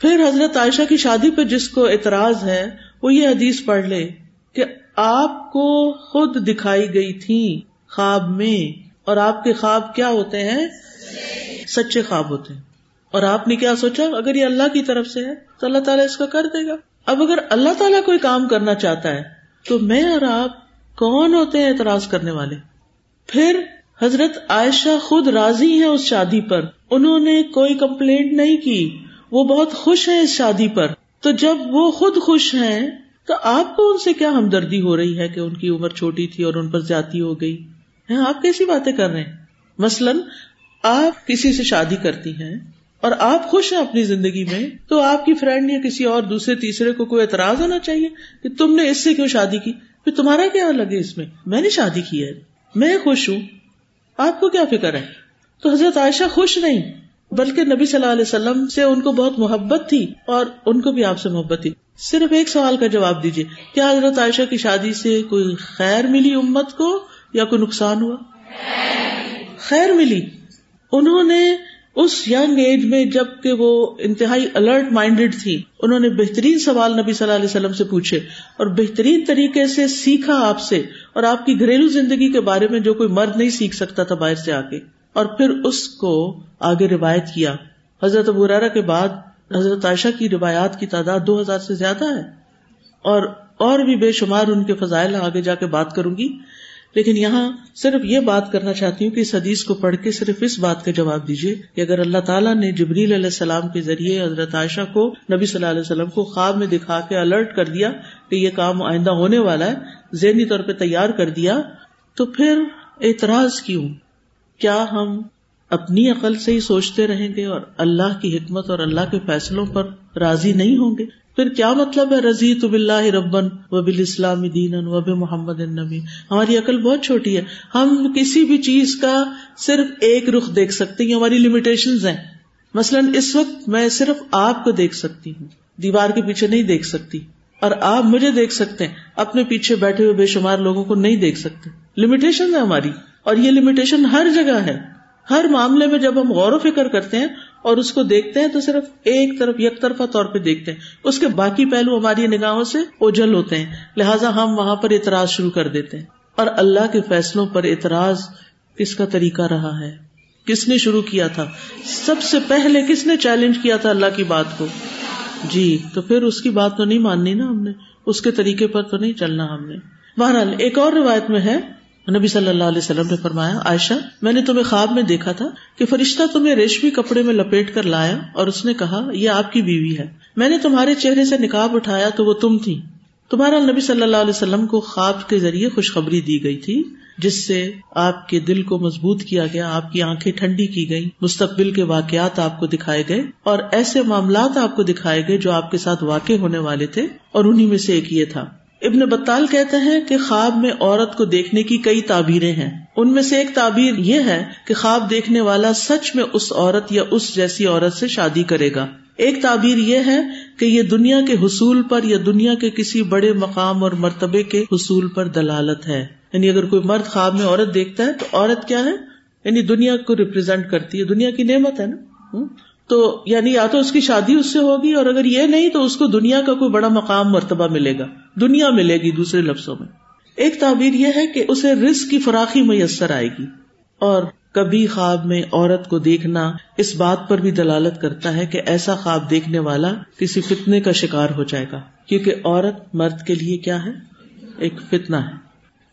Speaker 1: پھر حضرت عائشہ کی شادی پہ جس کو اعتراض ہے، وہ یہ حدیث پڑھ لے کہ آپ کو خود دکھائی گئی تھی خواب میں۔ اور آپ کے خواب کیا ہوتے ہیں؟ سچے خواب ہوتے ہیں۔ اور آپ نے کیا سوچا؟ اگر یہ اللہ کی طرف سے ہے، تو اللہ تعالیٰ اس کا کر دے گا۔ اب اگر اللہ تعالیٰ کوئی کام کرنا چاہتا ہے، تو میں اور آپ کون ہوتے ہیں اعتراض کرنے والے؟ پھر حضرت عائشہ خود راضی ہیں اس شادی پر۔ انہوں نے کوئی کمپلینٹ نہیں کی۔ وہ بہت خوش ہیں اس شادی پر۔ تو جب وہ خود خوش ہیں، تو آپ کو ان سے کیا ہمدردی ہو رہی ہے کہ ان کی عمر چھوٹی تھی اور ان پر جاتی ہو گئی؟ آپ کیسی باتیں کر رہے ہیں؟ مثلاً، آپ کسی سے شادی کرتی ہیں اور آپ خوش ہیں اپنی زندگی میں، تو آپ کی فرینڈ یا کسی اور دوسرے تیسرے کو کوئی اعتراض ہونا چاہیے کہ تم نے اس سے کیوں شادی کی؟ پھر تمہارا کیا لگے اس میں؟ میں نے شادی کی ہے۔ میں خوش ہوں۔ آپ کو کیا فکر ہے؟ تو حضرت عائشہ خوش نہیں، بلکہ نبی صلی اللہ علیہ وسلم سے ان کو بہت محبت تھی اور ان کو بھی آپ سے محبت تھی۔ صرف ایک سوال کا جواب دیجیے کیا حضرت عائشہ کی شادی سے کوئی خیر ملی امت کو یا کوئی نقصان ہوا؟ خیر ملی۔ انہوں نے اس یگ ایج میں جبکہ وہ انتہائی الرٹ مائنڈیڈ تھی، انہوں نے بہترین سوال نبی صلی اللہ علیہ وسلم سے پوچھے اور بہترین طریقے سے سیکھا آپ سے اور آپ کی گھریلو زندگی کے بارے میں جو کوئی مرد نہیں سیکھ سکتا تھا باہر سے آ کے اور پھر اس کو آگے روایت کیا۔ حضرت ابرارا کے بعد حضرت عائشہ کی روایات کی تعداد دو ہزار سے زیادہ ہے۔ اور اور بھی بے شمار ان کے فضائل آگے جا کے بات کروں گی۔ لیکن یہاں صرف یہ بات کرنا چاہتی ہوں کہ اس حدیث کو پڑھ کے صرف اس بات کا جواب دیجیے کہ اگر اللہ تعالیٰ نے جبریل علیہ السلام کے ذریعے حضرت عائشہ کو نبی صلی اللہ علیہ وسلم کو خواب میں دکھا کے الرٹ کر دیا کہ یہ کام آئندہ ہونے والا ہے، ذہنی طور پہ تیار کر دیا، تو پھر اعتراض کیوں؟ کیا ہم اپنی عقل سے ہی سوچتے رہیں گے اور اللہ کی حکمت اور اللہ کے فیصلوں پر راضی نہیں ہوں گے؟ پھر کیا مطلب ہے رضی تو بلّہ ربن و بال اسلام دین و بے محمد نبی ہماری عقل بہت چھوٹی ہے۔ ہم کسی بھی چیز کا صرف ایک رخ دیکھ سکتے ہیں ہماری لمیٹیشن ہیں۔ مثلاً اس وقت میں صرف آپ کو دیکھ سکتی ہوں، دیوار کے پیچھے نہیں دیکھ سکتی۔ اور آپ مجھے دیکھ سکتے ہیں، اپنے پیچھے بیٹھے ہوئے بے شمار لوگوں کو نہیں دیکھ سکتے۔ لمیٹیشن ہے ہماری۔ اور یہ لمیٹیشن ہر جگہ ہے۔ ہر معاملے میں جب ہم غور و فکر کرتے ہیں اور اس کو دیکھتے ہیں تو صرف ایک طرف، یک طرفہ طور پہ دیکھتے ہیں۔ اس کے باقی پہلو ہماری نگاہوں سے اوجل ہوتے ہیں۔ لہٰذا ہم وہاں پر اعتراض شروع کر دیتے ہیں۔ اور اللہ کے فیصلوں پر اعتراض کس کا طریقہ رہا ہے؟ کس نے شروع کیا تھا؟ سب سے پہلے کس نے چیلنج کیا تھا اللہ کی بات کو؟ جی تو پھر اس کی بات تو نہیں ماننی نا ہم نے۔ اس کے طریقے پر تو نہیں چلنا ہم نے۔ بہرحال ایک اور روایت میں ہے۔ نبی صلی اللہ علیہ وسلم نے فرمایا، عائشہ، میں نے تمہیں خواب میں دیکھا تھا کہ فرشتہ تمہیں ریشمی کپڑے میں لپیٹ کر لایا اور اس نے کہا، یہ آپ کی بیوی ہے۔ میں نے تمہارے چہرے سے نکاب اٹھایا تو وہ تم تھی۔ تمہارا نبی صلی اللہ علیہ وسلم کو خواب کے ذریعے خوشخبری دی گئی تھی، جس سے آپ کے دل کو مضبوط کیا گیا، آپ کی آنکھیں ٹھنڈی کی گئی مستقبل کے واقعات آپ کو دکھائے گئے اور ایسے معاملات آپ کو دکھائے گئے جو آپ کے ساتھ واقع ہونے والے تھے اور انہیں میں سے ایک یہ تھا۔ ابن بطال کہتے ہیں کہ خواب میں عورت کو دیکھنے کی کئی تعبیریں ہیں۔ ان میں سے ایک تعبیر یہ ہے کہ خواب دیکھنے والا سچ میں اس عورت یا اس جیسی عورت سے شادی کرے گا۔ ایک تعبیر یہ ہے کہ یہ دنیا کے حصول پر یا دنیا کے کسی بڑے مقام اور مرتبے کے حصول پر دلالت ہے۔ یعنی اگر کوئی مرد خواب میں عورت دیکھتا ہے تو عورت کیا ہے؟ یعنی دنیا کو ریپرزینٹ کرتی ہے۔ دنیا کی نعمت ہے نا؟ تو یعنی یا تو اس کی شادی اس سے ہوگی اور اگر یہ نہیں تو اس کو دنیا کا کوئی بڑا مقام مرتبہ ملے گا، دنیا ملے گی دوسرے لفظوں میں۔ ایک تعبیر یہ ہے کہ اسے رسک کی فراخی میسر آئے گی اور کبھی خواب میں عورت کو دیکھنا اس بات پر بھی دلالت کرتا ہے کہ ایسا خواب دیکھنے والا کسی فتنے کا شکار ہو جائے گا۔ کیونکہ عورت مرد کے لیے کیا ہے؟ ایک فتنا ہے۔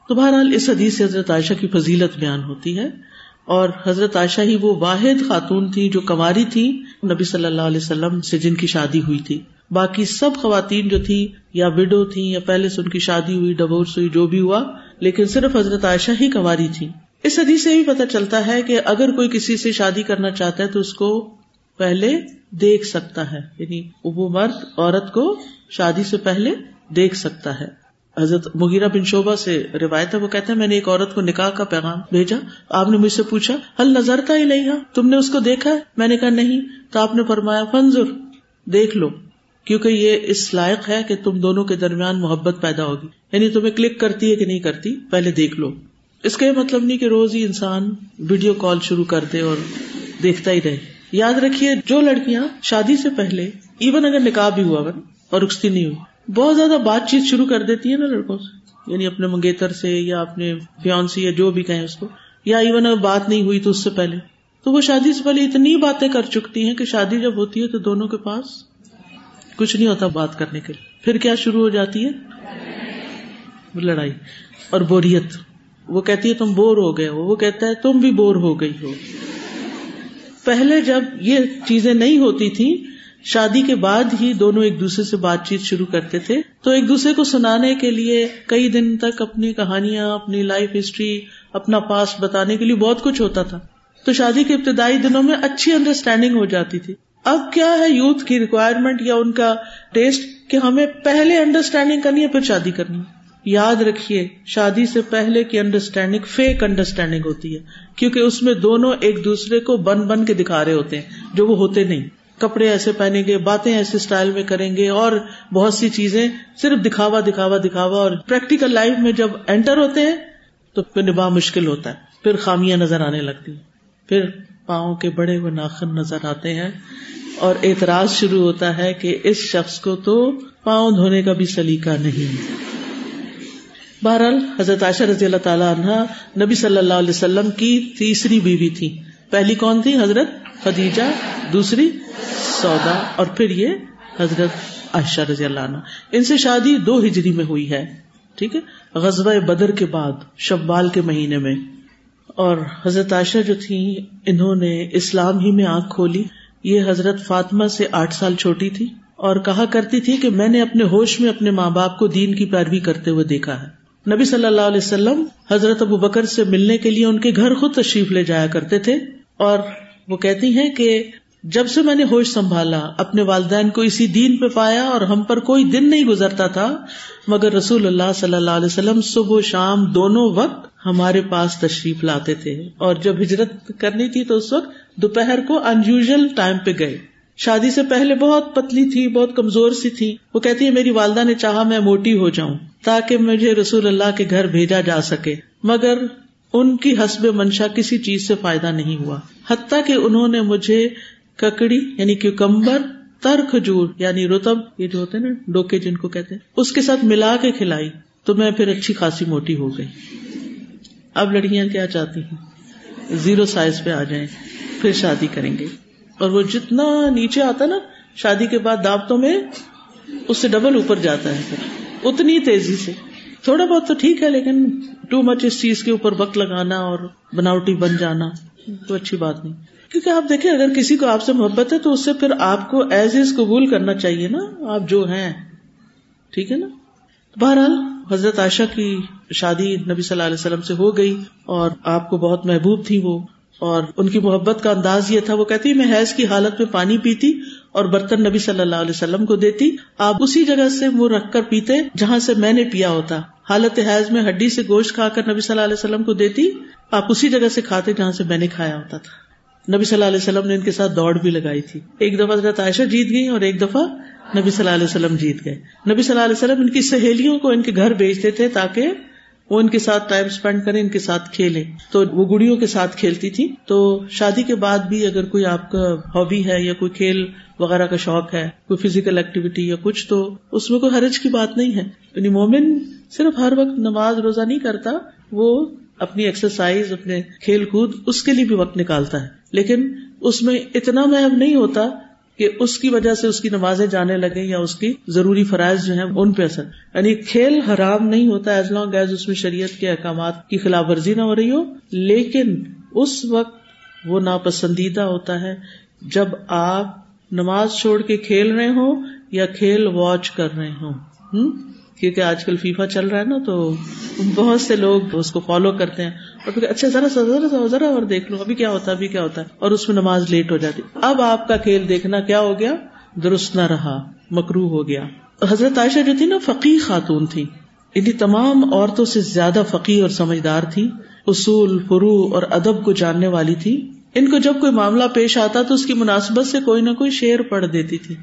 Speaker 1: تو بہرحال اس حدیث سے حضرت عائشہ کی فضیلت بیان ہوتی ہے۔ اور حضرت عائشہ ہی وہ واحد خاتون تھی جو کماری تھی نبی صلی اللہ علیہ وسلم سے جن کی شادی ہوئی تھی۔ باقی سب خواتین جو تھی، یا وڈو تھی یا پہلے سے ان کی شادی ہوئی ڈبورس ہوئی، جو بھی ہوا، لیکن صرف حضرت عائشہ ہی کنواری تھی۔ اس حدیث سے بھی پتا چلتا ہے کہ اگر کوئی کسی سے شادی کرنا چاہتا ہے تو اس کو پہلے دیکھ سکتا ہے۔ یعنی وہ مرد عورت کو شادی سے پہلے دیکھ سکتا ہے۔ حضرت مغیرہ بن شوبہ سے روایت ہے، وہ کہتے ہیں، میں نے ایک عورت کو نکاح کا پیغام بھیجا، آپ نے مجھ سے پوچھا حل نظر تھا ہی نہیں تم نے اس کو دیکھا ہے؟ میں نے کہا، نہیں۔ تو آپ نے فرمایا فنزر دیکھ لو، کیونکہ یہ اس لائق ہے کہ تم دونوں کے درمیان محبت پیدا ہوگی۔ یعنی تمہیں کلک کرتی ہے کہ نہیں کرتی، پہلے دیکھ لو۔ اس کا یہ مطلب نہیں کہ روز ہی انسان ویڈیو کال شروع کر دے اور دیکھتا ہی رہے۔ یاد رکھیے، جو لڑکیاں شادی سے پہلے ایون اگر نکاح بھی ہوا، اور رکستی نہیں ہوئی بہت زیادہ بات چیت شروع کر دیتی ہے نا لڑکوں سے۔ یعنی اپنے منگیتر سے یا اپنے فیونسی یا جو بھی کہیں اس کو۔ یا ایون اگر بات نہیں ہوئی تو اس سے پہلے۔ تو وہ شادی سے پہلے اتنی باتیں کر چکتی ہیں کہ شادی جب ہوتی ہے تو دونوں کے پاس کچھ نہیں ہوتا بات کرنے کے لیے۔ پھر کیا شروع ہو جاتی ہے؟ لڑائی اور بوریت۔ وہ کہتی ہے تم بور ہو گئے ہو۔ وہ کہتا ہے تم بھی بور ہو گئی ہو۔ پہلے جب یہ چیزیں نہیں ہوتی تھی شادی کے بعد ہی دونوں ایک دوسرے سے بات چیت شروع کرتے تھے۔ تو ایک دوسرے کو سنانے کے لیے کئی دن تک اپنی کہانیاں، اپنی لائف ہسٹری اپنا پاس بتانے کے لیے بہت کچھ ہوتا تھا۔ تو شادی کے ابتدائی دنوں میں اچھی انڈرسٹینڈنگ ہو جاتی تھی۔ اب کیا ہے یوتھ کی ریکوائرمنٹ یا ان کا ٹیسٹ کہ ہمیں پہلے انڈرسٹینڈنگ کرنی ہے پھر شادی کرنی یاد رکھیے، شادی سے پہلے کی انڈرسٹینڈنگ فیک انڈرسٹینڈنگ ہوتی ہے۔ کیونکہ اس میں دونوں ایک دوسرے کو بن بن کے دکھا رہے ہوتے ہیں، جو وہ ہوتے نہیں۔ کپڑے ایسے پہنیں گے، باتیں ایسے اسٹائل میں کریں گے اور بہت سی چیزیں صرف دکھاوا دکھاوا دکھاوا اور پریکٹیکل لائف میں جب انٹر ہوتے ہیں تو پھر نباہ مشکل ہوتا ہے، پھر خامیاں نظر آنے لگتی پھر پاؤں کے بڑے ہوئے ناخن نظر آتے ہیں اور اعتراض شروع ہوتا ہے کہ اس شخص کو تو پاؤں دھونے کا بھی سلیقہ نہیں۔ بہرحال حضرت عائشہ رضی اللہ تعالیٰ عنہ نبی صلی اللہ علیہ وسلم کی تیسری بیوی تھی۔ پہلی کون تھی؟ حضرت خدیجہ، دوسری سودا، اور پھر یہ حضرت عائشہ رضی اللہ عنہ۔ ان سے شادی دو ہجری میں ہوئی ہے، ٹھیک ہے؟ غزوہ بدر کے بعد شبال کے مہینے میں۔ اور حضرت عائشہ جو تھی انہوں نے اسلام ہی میں آنکھ کھولی۔ یہ حضرت فاطمہ سے آٹھ سال چھوٹی تھی، اور کہا کرتی تھی کہ میں نے اپنے ہوش میں اپنے ماں باپ کو دین کی پیروی کرتے ہوئے دیکھا ہے۔ نبی صلی اللہ علیہ وسلم حضرت ابو بکر سے ملنے کے لیے ان کے گھر خود تشریف لے جایا کرتے تھے، اور وہ کہتی ہیں کہ جب سے میں نے ہوش سنبھالا، اپنے والدین کو اسی دین پہ پایا اور ہم پر کوئی دن نہیں گزرتا تھا، مگر رسول اللہ صلی اللہ علیہ وسلم صبح و شام دونوں وقت ہمارے پاس تشریف لاتے تھے۔ اور جب ہجرت کرنی تھی تو اس وقت دوپہر کو انیوژل ٹائم پہ گئے۔ شادی سے پہلے بہت پتلی تھی، بہت کمزور سی تھی۔ وہ کہتی ہے میری والدہ نے چاہا میں موٹی ہو جاؤں تاکہ مجھے رسول اللہ کے گھر بھیجا جا سکے۔ مگر ان کی حسب منشا کسی چیز سے فائدہ نہیں ہوا۔ حتیٰ کہ انہوں نے مجھے ککڑی یعنی کیوکمبر تر کھجور یعنی رتب، یہ جو ہوتے نا، ڈوکے جن کو کہتے ہیں، اس کے ساتھ ملا کے کھلائی تو میں پھر اچھی خاصی موٹی ہو گئی۔ اب لڑکیاں کیا چاہتی ہیں؟ زیرو سائز پہ آ جائیں، پھر شادی کریں گے۔ اور وہ جتنا نیچے آتا نا، شادی کے بعد دعوتوں میں اس سے ڈبل اوپر جاتا ہے۔ پھر اتنی تیزی سے۔ تھوڑا بہت تو ٹھیک ہے، لیکن ٹو مچ اس چیز کے اوپر وقت لگانا اور بناوٹی بن جانا تو اچھی بات نہیں۔ کیونکہ آپ دیکھیں، اگر کسی کو آپ سے محبت ہے تو اس سے پھر آپ کو ایز از قبول کرنا چاہیے نا۔ آپ جو ہیں، ٹھیک ہے نا؟ بہرحال، حضرت عائشہ کی شادی نبی صلی اللہ علیہ وسلم سے ہو گئی اور آپ کو بہت محبوب تھی وہ۔ اور ان کی محبت کا انداز یہ تھا، وہ کہتی، میں حیض کی حالت میں پانی پیتی اور برتن نبی صلی اللہ علیہ وسلم کو دیتی، آپ اسی جگہ سے منہ رکھ کر پیتے جہاں سے میں نے پیا ہوتا۔ حالت حیض میں ہڈی سے گوشت کھا کر نبی صلی اللہ علیہ وسلم کو دیتی، آپ اسی جگہ سے کھاتے جہاں سے میں نے کھایا ہوتا تھا۔ نبی صلی اللہ علیہ وسلم نے ان کے ساتھ دوڑ بھی لگائی تھی۔ ایک دفعہ حضرت عائشہ جیت گئی اور ایک دفعہ نبی صلی اللہ علیہ وسلم جیت گئے۔ نبی صلی اللہ علیہ وسلم ان کی سہیلیوں کو ان کے گھر بھیجتے تھے تاکہ وہ ان کے ساتھ ٹائم اسپینڈ کریں، ان کے ساتھ کھیلے تو وہ گڑیوں کے ساتھ کھیلتی تھی تو شادی کے بعد بھی اگر کوئی آپ کا ہابی ہے یا کوئی کھیل وغیرہ کا شوق ہے، کوئی فزیکل ایکٹیویٹی یا کچھ، تو اس میں کوئی حرج کی بات نہیں ہے۔ یعنی مومن صرف ہر وقت نماز روزہ نہیں کرتا، وہ اپنی ایکسرسائز اپنے کھیل کود اس کے لیے بھی وقت نکالتا ہے۔ لیکن اس میں اتنا محب نہیں ہوتا کہ اس کی وجہ سے اس کی نمازیں جانے لگے یا اس کی ضروری فرائض جو ہیں ان پہ اثر۔ یعنی کھیل حرام نہیں ہوتا ایز لانگ ایز اس میں شریعت کے احکامات کی خلاف ورزی نہ ہو رہی ہو، لیکن اس وقت وہ ناپسندیدہ ہوتا ہے جب آپ نماز چھوڑ کے کھیل رہے ہوں یا کھیل واچ کر رہے ہوں۔ کیونکہ آج کل فیفا چل رہا ہے نا، تو بہت سے لوگ اس کو فالو کرتے ہیں۔ اور پھر اچھا ذرا ذرا ذرا اور دیکھ لو۔ ابھی کیا ہوتا ہے، ابھی کیا ہوتا ہے؟ اور اس میں نماز لیٹ ہو جاتی۔ اب آپ کا کھیل دیکھنا کیا ہو گیا؟ درست نہ رہا مکرو ہو گیا۔ حضرت عائشہ جو تھی نا فقی خاتون تھی۔ انہیں تمام عورتوں سے زیادہ فقی اور سمجھدار تھی۔ اصول، فرو اور ادب کو جاننے والی تھی۔ ان کو جب کوئی معاملہ پیش آتا تو اس کی مناسبت سے کوئی نہ کوئی شعر پڑھ دیتی تھی۔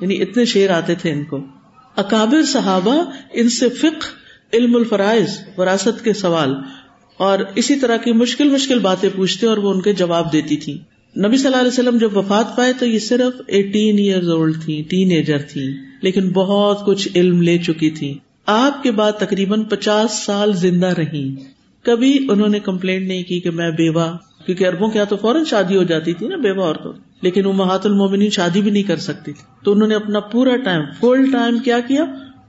Speaker 1: یعنی اتنے شعر آتے تھے ان کو۔ اکابر صحابہ ان سے فقہ، علم الفرائض، وراثت کے سوال اور اسی طرح کی مشکل مشکل باتیں پوچھتے اور وہ ان کے جواب دیتی تھی نبی صلی اللہ علیہ وسلم جب وفات پائے تو یہ صرف ایٹین ایئر اولڈ تھی ٹین ایجر تھی لیکن بہت کچھ علم لے چکی تھی آپ کے بعد تقریباً پچاس سال زندہ رہی کبھی انہوں نے کمپلینٹ نہیں کی کہ میں بیوہ، کیونکہ اربوں کے یہاں تو فوراً شادی ہو جاتی تھی نا، بیوہ عورتوں۔ لیکن وہ محات المومنی شادی بھی نہیں کر سکتی تھی۔ تو انہوں نے اپنا پورا ٹائم، فل ٹائم کیا کیا؟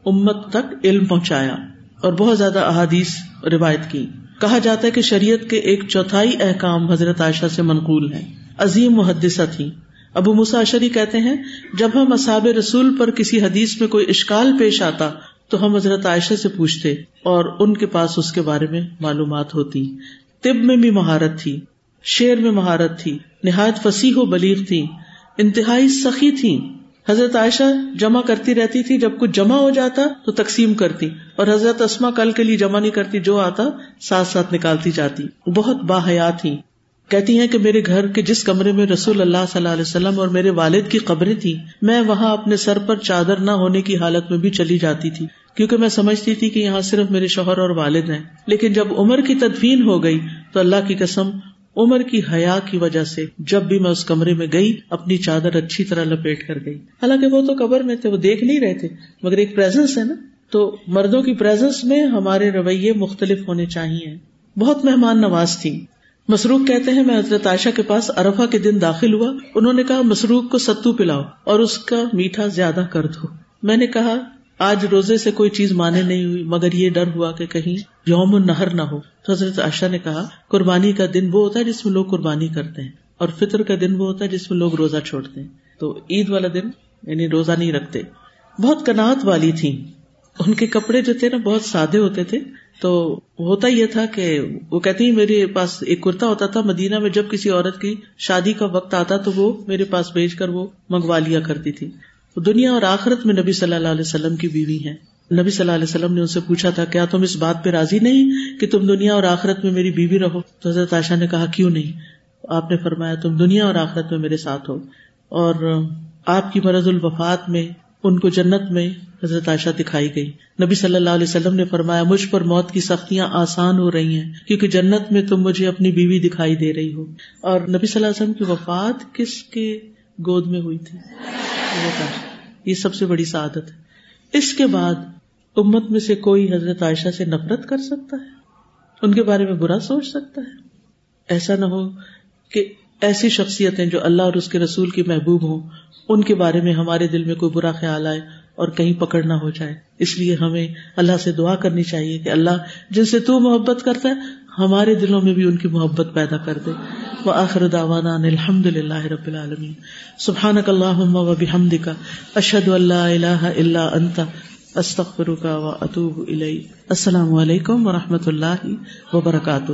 Speaker 1: امت تک علم پہنچایا اور بہت زیادہ احادیث روایت کی۔ کہا جاتا ہے کہ شریعت کے ایک چوتھائی احکام حضرت عائشہ سے منقول ہے عظیم محدثہ تھی ابو مساشری کہتے ہیں، جب ہم اصاب رسول پر کسی حدیث میں کوئی اشکال پیش آتا، تو ہم حضرت عائشہ سے پوچھتے اور ان کے پاس اس کے بارے میں معلومات ہوتی۔ طب میں بھی مہارت تھی۔ شعر میں مہارت تھی، نہایت فصیح و بلیغ تھی، انتہائی سخی تھی۔ حضرت عائشہ جمع کرتی رہتی تھی، جب کچھ جمع ہو جاتا تو تقسیم کرتی، اور حضرت اسما کل کے لیے جمع نہیں کرتی، جو آتا ساتھ ساتھ نکالتی جاتی۔ بہت باحیا تھی۔ کہتی ہیں کہ میرے گھر کے جس کمرے میں رسول اللہ صلی اللہ علیہ وسلم اور میرے والد کی قبریں تھی میں وہاں اپنے سر پر چادر نہ ہونے کی حالت میں بھی چلی جاتی تھی، کیونکہ میں سمجھتی تھی کہ یہاں صرف میرے شوہر اور والد ہیں۔ لیکن جب عمر کی تدفین ہو گئی تو اللہ کی قسم عمر کی حیا کی وجہ سے جب بھی میں اس کمرے میں گئی، اپنی چادر اچھی طرح لپیٹ کر گئی۔ حالانکہ وہ تو قبر میں تھے، وہ دیکھ نہیں رہے تھے، مگر ایک پرزنس ہے نا۔ تو مردوں کی پرزنس میں ہمارے رویے مختلف ہونے چاہیے۔ بہت مہمان نواز تھی۔ مسروخ کہتے ہیں، میں حضرت عائشہ کے پاس ارفا کے دن داخل ہوا۔ انہوں نے کہا مسروخ کو ستو پلاؤ اور اس کا میٹھا زیادہ کر دو۔ میں نے کہا، آج روزے سے کوئی چیز مانے نہیں ہوئی، مگر یہ ڈر ہوا کہ کہیں یوم نہر نہ ہو۔ تو حضرت عائشہ نے کہا، قربانی کا دن وہ ہوتا ہے جس میں لوگ قربانی کرتے ہیں، اور فطر کا دن وہ ہوتا ہے جس میں لوگ روزہ چھوڑتے ہیں۔ تو عید والا دن یعنی روزہ نہیں رکھتے۔ بہت کنات والی تھی ان کے کپڑے جو تھے نا، بہت سادے ہوتے تھے۔ تو ہوتا یہ تھا کہ وہ کہتی میرے پاس ایک کرتا ہوتا تھا مدینہ میں، جب کسی عورت کی شادی کا وقت آتا تو وہ میرے پاس بھیج کر وہ منگوا لیا کرتی تھی۔ دنیا اور آخرت میں نبی صلی اللہ علیہ وسلم کی بیوی ہے نبی صلی اللہ علیہ وسلم نے ان سے پوچھا تھا، کیا تم اس بات پہ راضی نہیں کہ تم دنیا اور آخرت میں میری بیوی رہو؟ تو حضرت عائشہ نے کہا، کیوں نہیں؟ آپ نے فرمایا، تم دنیا اور آخرت میں میرے ساتھ ہو۔ اور آپ کی مرض الوفات میں، ان کو جنت میں حضرت عائشہ دکھائی گئی۔ نبی صلی اللہ علیہ وسلم نے فرمایا، مجھ پر موت کی سختیاں آسان ہو رہی ہیں، کیونکہ جنت میں تم مجھے اپنی بیوی دکھائی دے رہی ہو۔ اور نبی صلی اللہ علیہ وسلم کی وفات کس کے گود میں ہوئی تھی؟ یہ سب سے بڑی سعادت۔ ہے اس کے بعد امت میں سے کوئی حضرت عائشہ سے نفرت کر سکتا ہے؟ ان کے بارے میں برا سوچ سکتا ہے؟ ایسا نہ ہو کہ ایسی شخصیتیں جو اللہ اور اس کے رسول کی محبوب ہوں، ان کے بارے میں ہمارے دل میں کوئی برا خیال آئے اور کہیں پکڑ نہ ہو جائے۔ اس لیے ہمیں اللہ سے دعا کرنی چاہیے کہ اللہ جن سے تو محبت کرتا ہے، ہمارے دلوں میں بھی ان کی محبت پیدا کر دے۔ وہ آخر داوانا الحمد للہ رب العالمین۔ سبحان اللہ و بحمد کا اشد اللہ اللہ اللہ انتا استغفرك واتوب الیک. السلام علیکم ورحمۃ اللہ وبرکاتہ.